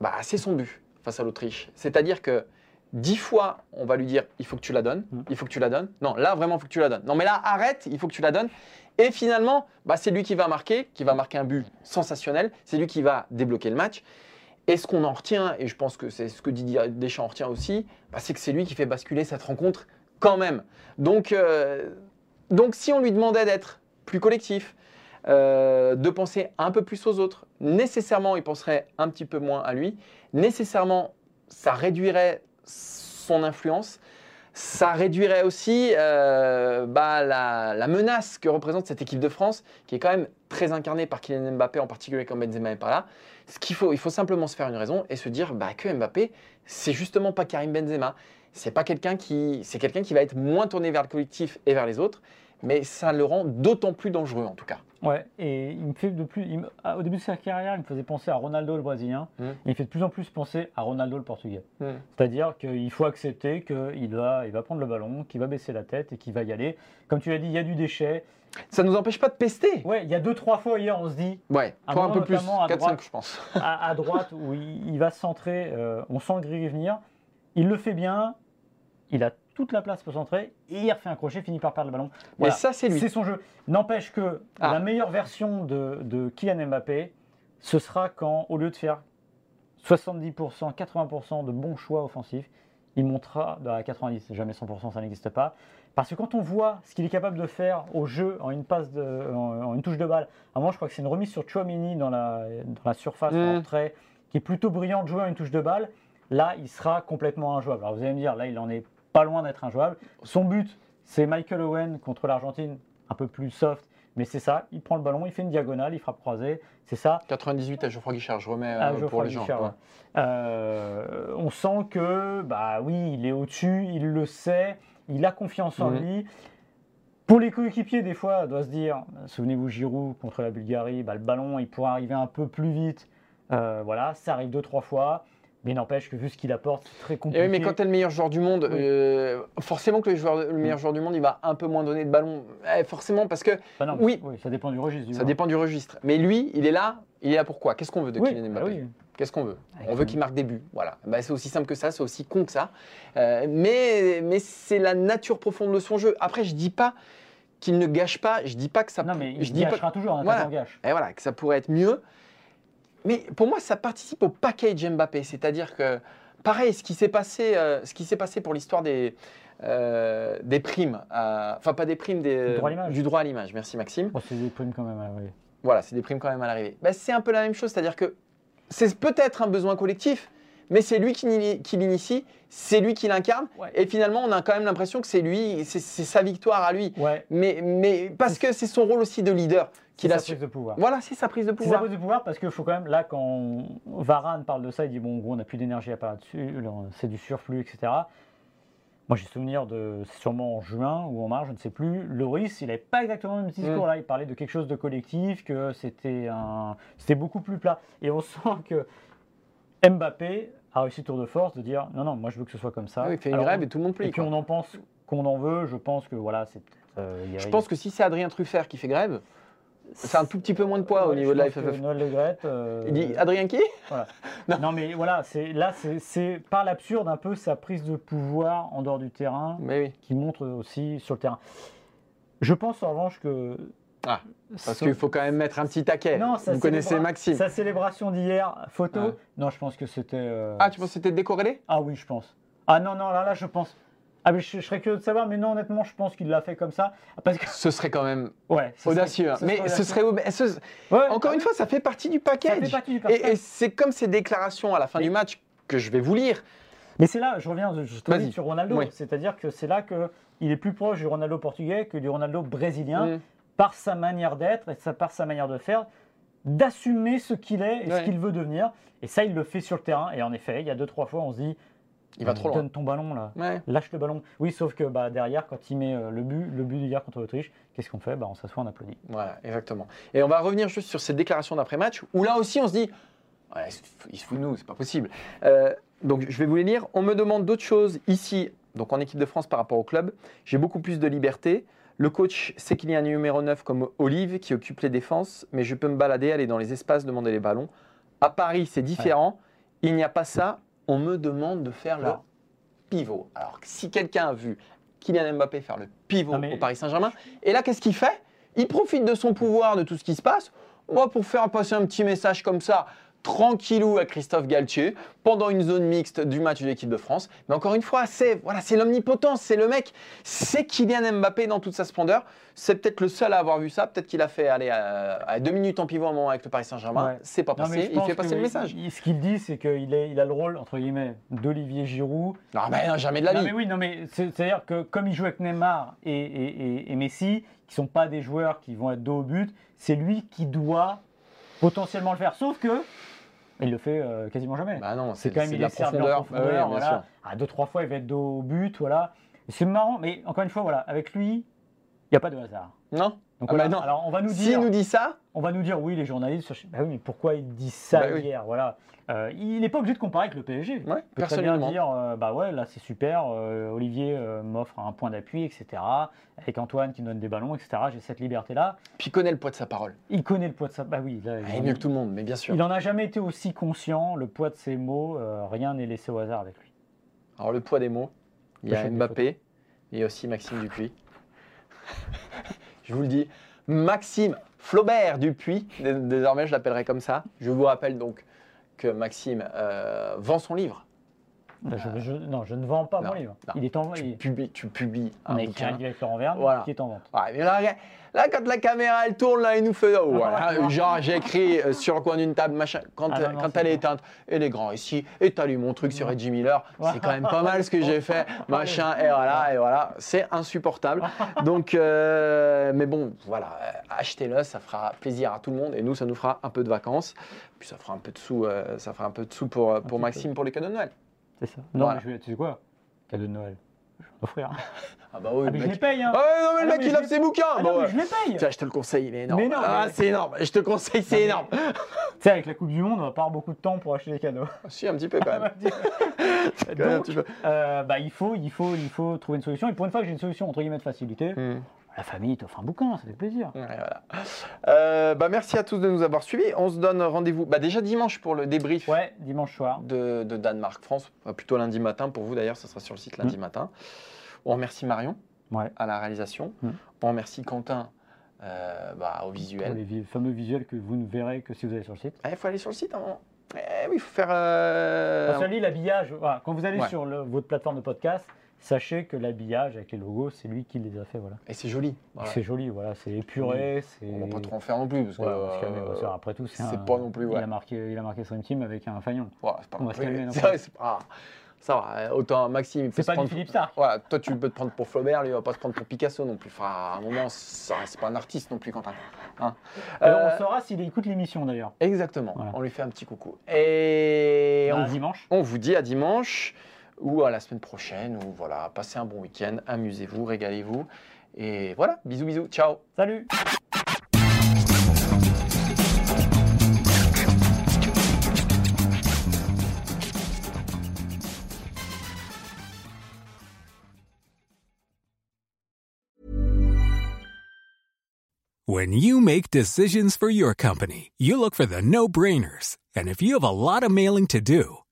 bah, c'est son but face à l'Autriche. C'est-à-dire que dix fois, on va lui dire il faut que tu la donnes, Mm. il faut que tu la donnes. Non, là vraiment, il faut que tu la donnes. Non, mais là, arrête, il faut que tu la donnes. Et finalement, bah, c'est lui qui va marquer, qui va marquer un but sensationnel. C'est lui qui va débloquer le match. Et ce qu'on en retient, et je pense que c'est ce que Didier Deschamps en retient aussi, bah, c'est que c'est lui qui fait basculer cette rencontre quand même. Donc, euh, donc si on lui demandait d'être plus collectif, euh, de penser un peu plus aux autres, nécessairement il penserait un petit peu moins à lui, nécessairement ça réduirait son influence, ça réduirait aussi euh, bah, la, menace que représente cette équipe de France, qui est quand même très incarnée par Kylian Mbappé, en particulier quand Benzema n'est pas là. Ce qu'il faut, il faut simplement se faire une raison et se dire bah, que Mbappé, c'est justement pas Karim Benzema. C'est pas quelqu'un qui, c'est quelqu'un qui va être moins tourné vers le collectif et vers les autres, mais ça le rend d'autant plus dangereux en tout cas. Ouais, et il me fait de plus. il me- ah, au début de sa carrière, il me faisait penser à Ronaldo le Brésilien. Mm. Et il fait de plus en plus penser à Ronaldo le Portugais. C'est-à-dire qu'il faut accepter qu'il va, il va prendre le ballon, qu'il va baisser la tête et qu'il va y aller. Comme tu l'as dit, il y a du déchet. Ça nous empêche pas de pester. Ouais, il y a deux, trois fois hier, on se dit, Ouais, toi un peu plus, notamment à 4-5 droite. je pense. à, à droite où il, il va se centrer, euh, on sent le gris venir. Il le fait bien, il a toute la place pour centrer, et il refait un crochet, finit par perdre le ballon. Ça c'est lui. C'est son jeu. N'empêche que Ah. la meilleure version de, de Kylian Mbappé, ce sera quand, au lieu de faire 70%, 80% de bons choix offensifs, il montera à 90, jamais 100%, ça n'existe pas. Parce que quand on voit ce qu'il est capable de faire au jeu en une passe de, en, en une touche de balle, à un moment je crois que c'est une remise sur Chouamini dans la, dans la surface Mm. en retrait, qui est plutôt brillant de jouer en une touche de balle, là il sera complètement injouable. Alors vous allez me dire, là il en est pas loin d'être injouable. Son but, c'est Michael Owen contre l'Argentine, un peu plus soft, mais c'est ça, il prend le ballon, il fait une diagonale, il frappe croisé, c'est ça. 98 à Geoffroy Guichard, je remets euh, pour les gens. Guichard, ouais. ouais. Euh, on sent que, bah oui, il est au-dessus, il le sait, il a confiance en Mhm. lui. Pour les coéquipiers, des fois, on doit se dire, souvenez-vous Giroud contre la Bulgarie, bah, le ballon, il pourrait arriver un peu plus vite. Euh, voilà, ça arrive deux, trois fois. Mais n'empêche que vu ce qu'il apporte, c'est très Et compliqué. oui, mais quand tu es le meilleur joueur du monde, Oui. euh, forcément que le, joueur, le meilleur joueur du monde, il va un peu moins donner de ballon. Eh, forcément, parce que Bah non, oui. ça dépend du registre. du ça dépend du registre. Mais lui, il est là, il est là pourquoi Qu'est-ce qu'on veut de Kylian bah Mbappé? Qu'est-ce qu'on veut? On veut qu'il marque des buts. Voilà. Bah, c'est aussi simple que ça, c'est aussi con que ça. Euh, mais mais c'est la nature profonde de son jeu. Après, je dis pas qu'il ne gâche pas. Je dis pas que ça. Non, mais je il dis pas gâchera toujours un Voilà. gâche. Et voilà, que ça pourrait être mieux. Mais pour moi, ça participe au package Mbappé. C'est-à-dire que, pareil, ce qui s'est passé, euh, ce qui s'est passé pour l'histoire des, euh, des primes, à- enfin pas des primes, des, Du droit à l'image. du droit à l'image. Merci Maxime. Bon, c'est des primes quand même. oui. Voilà, c'est des primes quand même à l'arrivée. Bah, c'est un peu la même chose, c'est-à-dire que c'est peut-être un besoin collectif, mais c'est lui qui, l'ini- qui l'initie, c'est lui qui l'incarne, Ouais. et finalement, on a quand même l'impression que c'est lui, c'est sa victoire à lui. Ouais, Mais, mais parce que c'est son rôle aussi de leader qu'il sa a prise de pouvoir. Voilà, c'est sa prise de C'est sa pouvoir. prise de pouvoir parce qu'il faut quand même, là, quand Varane parle de ça, il dit bon, gros, on n'a plus d'énergie à part là-dessus, là, c'est du surplus, etc. Moi, j'ai souvenir de, c'est sûrement en juin ou en mars, je ne sais plus. Loris, il n'avait pas exactement le même discours Mm. là. Il parlait de quelque chose de collectif, que c'était un, c'était beaucoup plus plat. Et on sent que Mbappé a réussi tour de force de dire non, non, moi je veux que ce soit comme ça. Oui, il fait une Alors, grève et tout le monde plie. et puis on en pense qu'on en veut. Je pense que voilà, c'est. euh, Je pense que si c'est Adrien Truffert qui fait grève, c'est un tout petit peu moins de poids au niveau de la FFF. Noël euh, Il dit Adrien qui? Non. Non, mais voilà, c'est là, c'est- par l'absurde un peu sa prise de pouvoir en dehors du terrain Mais oui, qui montre aussi sur le terrain. Je pense en revanche que. Ah, parce qu'il faut quand même mettre un petit taquet. Non, Vous connaissez Maxime. Sa célébration d'hier, photo. Ouais. Non, je pense que c'était. euh, Ah, tu penses que c'était décorrélé? Ah oui, je pense. Ah non, non, là, là, je pense. Ah, mais je, je serais curieux de savoir, mais non, honnêtement, je pense qu'il l'a fait comme ça. Parce que. Ce serait quand même Ouais, ce serait- audacieux. hein. Mais serait ce serait. ob- ce- Ouais, Encore ah une fois, ça fait partie du ça package. fait partie du Et, c'est comme ces déclarations à la fin Mais- du match que je vais vous lire. Mais c'est là, je reviens je sur Ronaldo, Oui. c'est-à-dire que c'est là qu'il est plus proche du Ronaldo portugais que du Ronaldo brésilien, Mm. par sa manière d'être et par sa manière de faire, d'assumer ce qu'il est et ce qu'il veut devenir. Et ça, il le fait sur le terrain. Et en effet, il y a deux, trois fois, on se dit, Il va trop loin. Donne ton ballon là. Ouais. Lâche le ballon. Oui, sauf que bah, derrière, quand il met euh, le but, le but d'hier contre l'Autriche, qu'est-ce qu'on fait? Bah, On s'assoit, on applaudit. Voilà, exactement. Et on va revenir juste sur cette déclaration d'après-match, où là aussi on se dit, ouais, il se fout- il se fout de nous, c'est pas possible. Euh, donc je vais vous les lire. On me demande d'autres choses ici, donc en équipe de France par rapport au club. J'ai beaucoup plus de liberté. Le coach sait qu'il y a un numéro 9 comme Olive qui occupe les défenses, mais je peux me balader, aller dans les espaces, demander les ballons. À Paris, c'est différent. Il n'y a pas ça. On me demande de faire le pivot. Alors, si quelqu'un a vu Kylian Mbappé faire le pivot mais- au Paris Saint-Germain, et là, qu'est-ce qu'il fait? Il profite de son pouvoir, de tout ce qui se passe, moi, pour faire passer un petit message comme ça, tranquillou à Christophe Galtier, pendant une zone mixte du match de l'équipe de France. Mais encore une fois, c'est voilà, c'est l'omnipotence, c'est le mec, c'est Kylian Mbappé dans toute sa splendeur. C'est peut-être le seul à avoir vu ça. Peut-être qu'il a fait aller à, à deux minutes en pivot à un moment avec le Paris Saint-Germain. Ouais. C'est pas passé. Il fait passer le message. il- ce qu'il dit, c'est qu'il il a le rôle, entre guillemets, d'Olivier Giroud. Non, mais non, jamais de la Non, vie. mais oui, non, mais c'est- c'est-à-dire que comme il joue avec Neymar et, et- et- et Messi, qui sont pas des joueurs qui vont être dos au but, c'est lui qui doit potentiellement le faire. Sauf que il le fait euh, quasiment jamais. Bah non, c'est quand même il la est servi en profondeur. profondeur, Bah oui, bien voilà. sûr. À deux trois fois, il va être dos au but, voilà. C'est marrant, mais encore une fois, voilà, avec lui, il n'y a pas de hasard. Non Donc Ah voilà, bah alors on va nous S'il dire, nous dit ça, on va nous dire, oui, les journalistes, bah oui, mais pourquoi il dit ça Bah oui. hier, voilà. Euh, il n'est pas obligé de comparer avec le PSG. ouais, Il peut très bien dire, euh, bah ouais, là c'est super, euh, Olivier m'offre un point d'appui, etc. Avec Antoine qui me donne des ballons, etc. J'ai cette liberté-là. Puis il connaît le poids de sa parole. Il connaît le poids de sa. Bah oui, là, Ah, Il est il, mieux que tout le monde, mais bien sûr. il en a jamais été aussi conscient. Le poids de ses mots, rien n'est laissé au hasard avec lui. Alors le poids des mots, il y a Pochette des Mbappé et aussi Maxime Dupuis. Je vous le dis, Maxime Flaubert Dupuis, dé- désormais je l'appellerai comme ça. Je vous rappelle donc que Maxime euh, vend son livre. Je, je- non, je ne vends pas Non, mon livre. non. Il est en Tu publies, tu publies On un a écrit un bouquin. livre avec Laurent Verne Voilà. qui est en vente. Ouais, mais là, là, quand la caméra elle tourne, là, il nous fait. oh, voilà. Genre, j'ai écrit euh, sur le coin d'une table, machin. Quand, Ah euh, quand elle est éteinte, et les grands ici, et t'as lu mon truc sur Reggie Miller. C'est quand même pas mal ce que j'ai fait, machin. Et voilà, et voilà. C'est insupportable. Donc, euh, mais bon, voilà. Achetez-le, ça fera plaisir à tout le monde. Et nous, ça nous fera un peu de vacances. Puis ça fera un peu de sous, euh, ça fera un peu de sous pour, pour Maxime pour les cadeaux de Noël. C'est ça. Non, Voilà. mais je tu sais quoi? Cadeau de Noël. Je vais offrir. Ah bah oui, Ah, mais le je mec- les paye, hein. Ah ouais, non, mais Ah le non, mec, mais il les- ses bouquins. Ah Bon, non, mais je les paye. Tiens, je te le conseille, il est énorme. Mais non, ah, mais- c'est énorme. Je te conseille, c'est énorme. Tu sais, avec la Coupe du Monde, on va pas avoir beaucoup de temps pour acheter des cadeaux. Si, un petit peu quand même. Donc, euh, bah, il, faut, il, faut, il faut trouver une solution. Et pour une fois que j'ai une solution, entre guillemets, de facilité, Hmm. La famille t'offre un bouquin, ça fait plaisir. Ouais, voilà. Euh, bah, merci à tous de nous avoir suivis. On se donne rendez-vous bah, déjà dimanche pour le débrief Ouais, dimanche soir. de, de Danemark-France. Enfin, plutôt lundi matin pour vous d'ailleurs, ça sera sur le site lundi matin. On remercie Marion Ouais. à la réalisation. Mm. On remercie Quentin euh, bah, au Pour visuel. les vi- fameux visuels que vous ne verrez que si vous allez sur le site. Il faut aller sur le site à un moment. Eh oui, il faut faire. euh, l'habillage, voilà, quand vous allez Ouais. sur le- votre plateforme de podcast, sachez que l'habillage avec les logos, c'est lui qui les a fait. Voilà. Et c'est joli. Voilà. C'est joli, voilà, c'est épuré. On va pas trop en faire non plus. Parce que, Voilà, euh, après tout, c'est pas non plus, ouais. Il a marqué, il a marqué Stream Team avec un fagnon. Voilà, c'est pas On va se calmer, non vrai, pas- Ça va, euh, autant Maxime. C'est pas du prendre- Philippe Stark. Voilà, toi tu peux te prendre pour Flaubert, lui il va pas se prendre pour Picasso non plus. Enfin, à un moment, c'est pas un artiste non plus, Quentin. Hein. Alors, Euh, on saura s'il écoute l'émission d'ailleurs. Exactement, on lui fait un petit coucou. Et Bah, on, vous, dimanche. on vous dit à dimanche ou à la semaine prochaine. Ou voilà, passez un bon week-end, amusez-vous, régalez-vous. Et voilà, bisous, bisous, ciao. Salut When you make decisions for your company, you look for the no brainers. And if you have a lot of mailing to do,